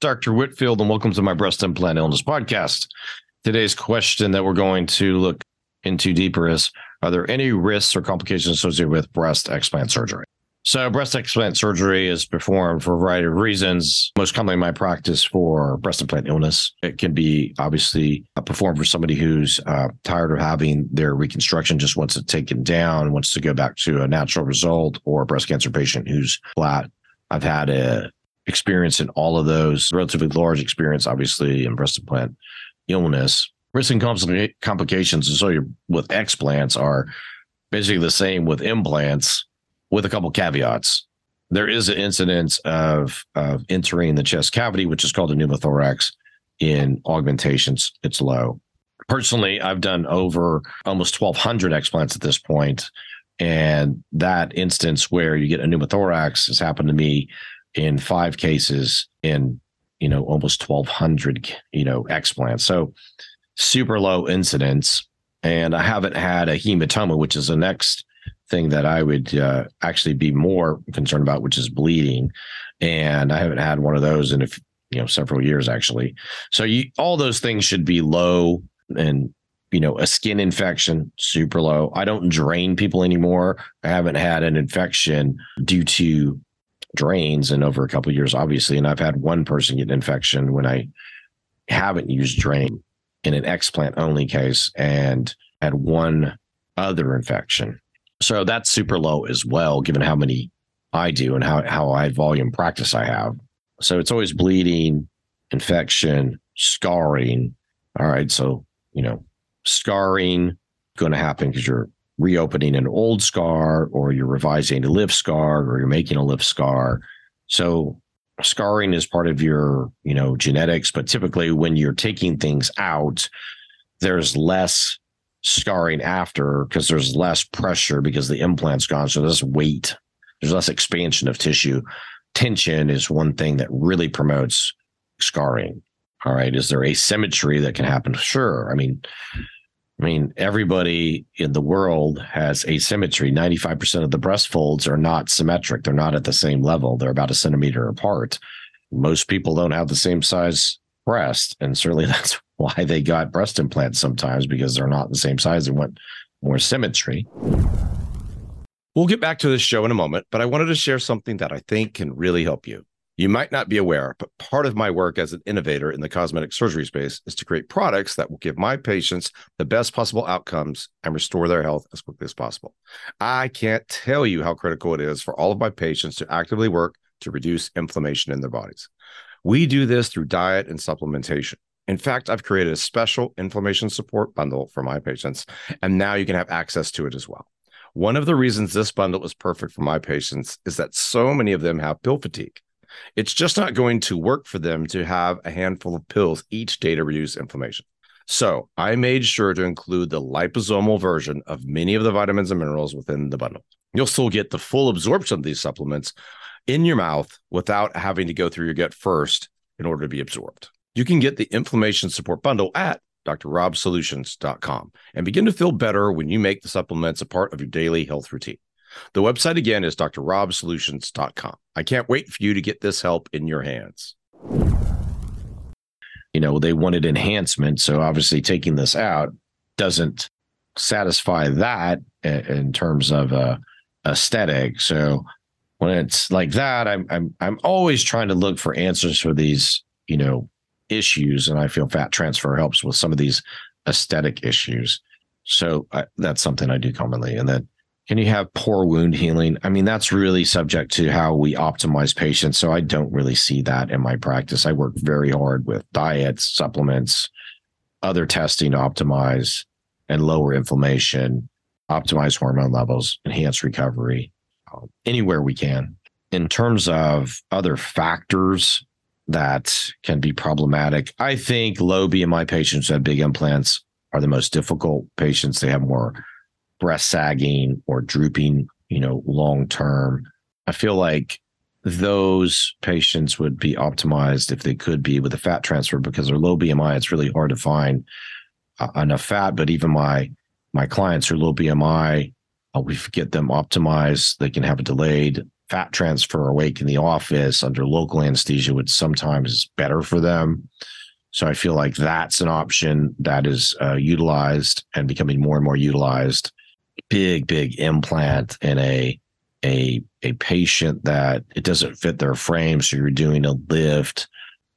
Dr. Whitfield, and welcome to my breast implant illness podcast. Today's question that we're going to look into deeper is Are there any risks or complications associated with breast explant surgery? So, breast explant surgery is performed for a variety of reasons. Most commonly, my practice for breast implant illness, it can be obviously performed for somebody who's uh, tired of having their reconstruction, just wants it taken down, wants to go back to a natural result, or a breast cancer patient who's flat. I've had a experience in all of those, relatively large experience, obviously, in breast implant illness. Risk and complications associated with explants are basically the same with implants, with a couple caveats. There is an incidence of, of entering the chest cavity, which is called a pneumothorax. In augmentations, it's low. Personally, I've done over almost 1,200 explants at this point, and that instance where you get a pneumothorax has happened to me in five cases in you know almost 1200 you know explants. So super low incidence and i haven't had a hematoma which is the next thing that i would uh, actually be more concerned about which is bleeding. And i haven't had one of those in a you know several years actually. So you all those things should be low and you know a skin infection super low. I don't drain people anymore. I haven't had an infection due to drains and over a couple years, obviously. And I've had one person get an infection when I haven't used drain in an explant only case and had one other infection. So that's super low as well, given how many I do and how, how high volume practice I have. So it's always bleeding, infection, scarring. All right. So, you know, scarring going to happen because you're reopening an old scar or you're revising a live scar or you're making a live scar. So scarring is part of your, you know, genetics, but typically when you're taking things out, there's less scarring after because there's less pressure because the implant's gone. So there's weight, there's less expansion of tissue. Tension is one thing that really promotes scarring. All right. Is there asymmetry that can happen? Sure. I mean, I mean, everybody in the world has asymmetry. 95% of the breast folds are not symmetric. They're not at the same level. They're about a centimeter apart. Most people don't have the same size breast. And certainly that's why they got breast implants sometimes because they're not the same size and want more symmetry. We'll get back to this show in a moment, but I wanted to share something that I think can really help you. You might not be aware, but part of my work as an innovator in the cosmetic surgery space is to create products that will give my patients the best possible outcomes and restore their health as quickly as possible. I can't tell you how critical it is for all of my patients to actively work to reduce inflammation in their bodies. We do this through diet and supplementation. In fact, I've created a special inflammation support bundle for my patients, and now you can have access to it as well. One of the reasons this bundle is perfect for my patients is that so many of them have pill fatigue. It's just not going to work for them to have a handful of pills each day to reduce inflammation. So I made sure to include the liposomal version of many of the vitamins and minerals within the bundle. You'll still get the full absorption of these supplements in your mouth without having to go through your gut first in order to be absorbed. You can get the inflammation support bundle at drrobsolutions.com and begin to feel better when you make the supplements a part of your daily health routine. The website again is drrobsolutions.com. I can't wait for you to get this help in your hands. You know, they wanted enhancement. So obviously taking this out doesn't satisfy that in terms of uh, aesthetic. So when it's like that, I'm I'm I'm always trying to look for answers for these, you know, issues, and I feel fat transfer helps with some of these aesthetic issues. So I, that's something I do commonly. And then can you have poor wound healing? I mean, that's really subject to how we optimize patients. So I don't really see that in my practice. I work very hard with diets, supplements, other testing to optimize and lower inflammation, optimize hormone levels, enhance recovery um, anywhere we can. In terms of other factors that can be problematic, I think low BMI patients who have big implants are the most difficult patients. They have more breast sagging or drooping, you know, long term. I feel like those patients would be optimized if they could be with a fat transfer because they're low BMI. It's really hard to find uh, enough fat. But even my my clients who are low BMI, uh, we get them optimized. They can have a delayed fat transfer awake in the office under local anesthesia, which sometimes is better for them. So I feel like that's an option that is uh, utilized and becoming more and more utilized big, big implant in a a a patient that it doesn't fit their frame. So you're doing a lift.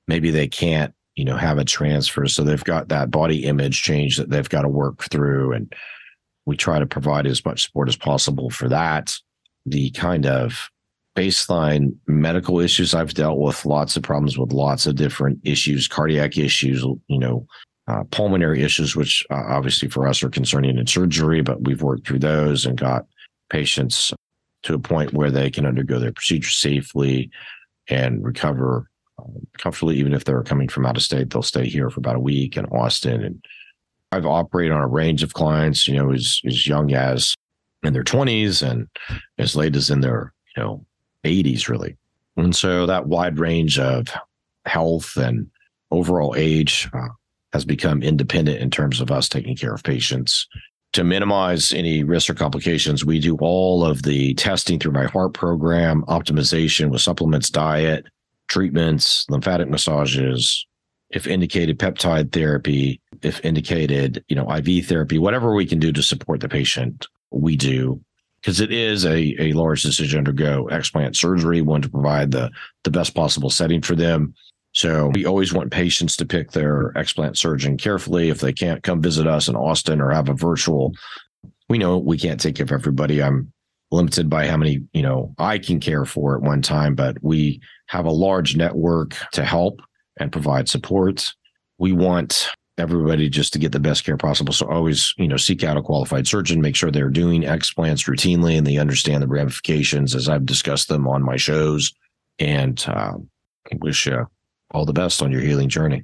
Maybe they can't, you know, have a transfer. So they've got that body image change that they've got to work through. And we try to provide as much support as possible for that. The kind of baseline medical issues I've dealt with lots of problems with lots of different issues, cardiac issues, you know, uh, pulmonary issues, which uh, obviously for us are concerning in surgery, but we've worked through those and got patients to a point where they can undergo their procedure safely and recover um, comfortably. Even if they're coming from out of state, they'll stay here for about a week in Austin. And I've operated on a range of clients, you know, as, as young as in their 20s and as late as in their, you know, 80s, really. And so that wide range of health and overall age uh, has become independent in terms of us taking care of patients. To minimize any risks or complications, we do all of the testing through my heart program, optimization with supplements, diet, treatments, lymphatic massages, if indicated peptide therapy, if indicated, you know, IV therapy, whatever we can do to support the patient, we do because it is a, a large decision to undergo explant surgery, one to provide the, the best possible setting for them. So we always want patients to pick their explant surgeon carefully. If they can't come visit us in Austin or have a virtual, we know we can't take care of everybody. I'm limited by how many, you know, I can care for at one time, but we have a large network to help and provide support. We want everybody just to get the best care possible. So always, you know, seek out a qualified surgeon, make sure they're doing explants routinely and they understand the ramifications as I've discussed them on my shows. And uh, wish you all the best on your healing journey.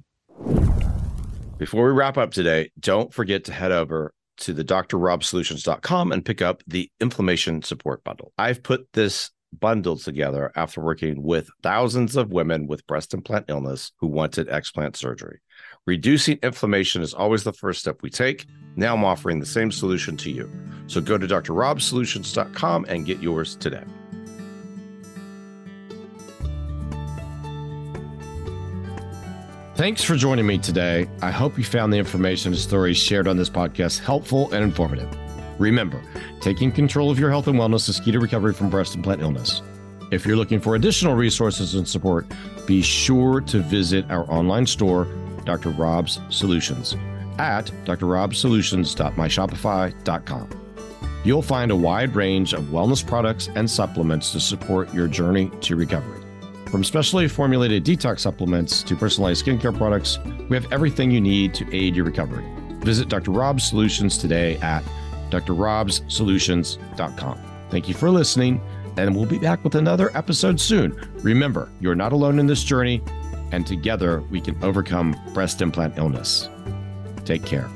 Before we wrap up today, don't forget to head over to the drrobsolutions.com and pick up the inflammation support bundle. I've put this bundle together after working with thousands of women with breast implant illness who wanted explant surgery. Reducing inflammation is always the first step we take. Now I'm offering the same solution to you. So go to drrobsolutions.com and get yours today. Thanks for joining me today. I hope you found the information and stories shared on this podcast helpful and informative. Remember, taking control of your health and wellness is key to recovery from breast implant illness. If you're looking for additional resources and support, be sure to visit our online store, Dr. Rob's Solutions, at drrobsolutions.myshopify.com. You'll find a wide range of wellness products and supplements to support your journey to recovery. From specially formulated detox supplements to personalized skincare products, we have everything you need to aid your recovery. Visit Dr. Rob's Solutions today at drrobsolutions.com. Thank you for listening, and we'll be back with another episode soon. Remember, you're not alone in this journey, and together we can overcome breast implant illness. Take care.